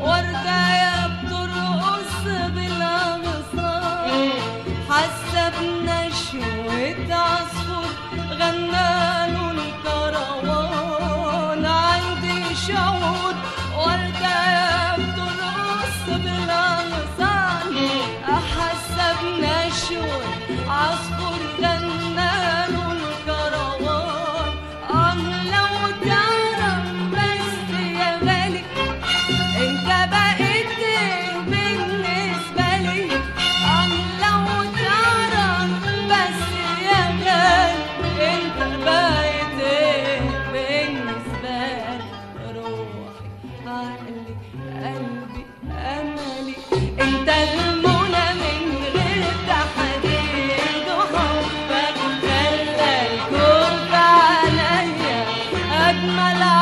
orada my life.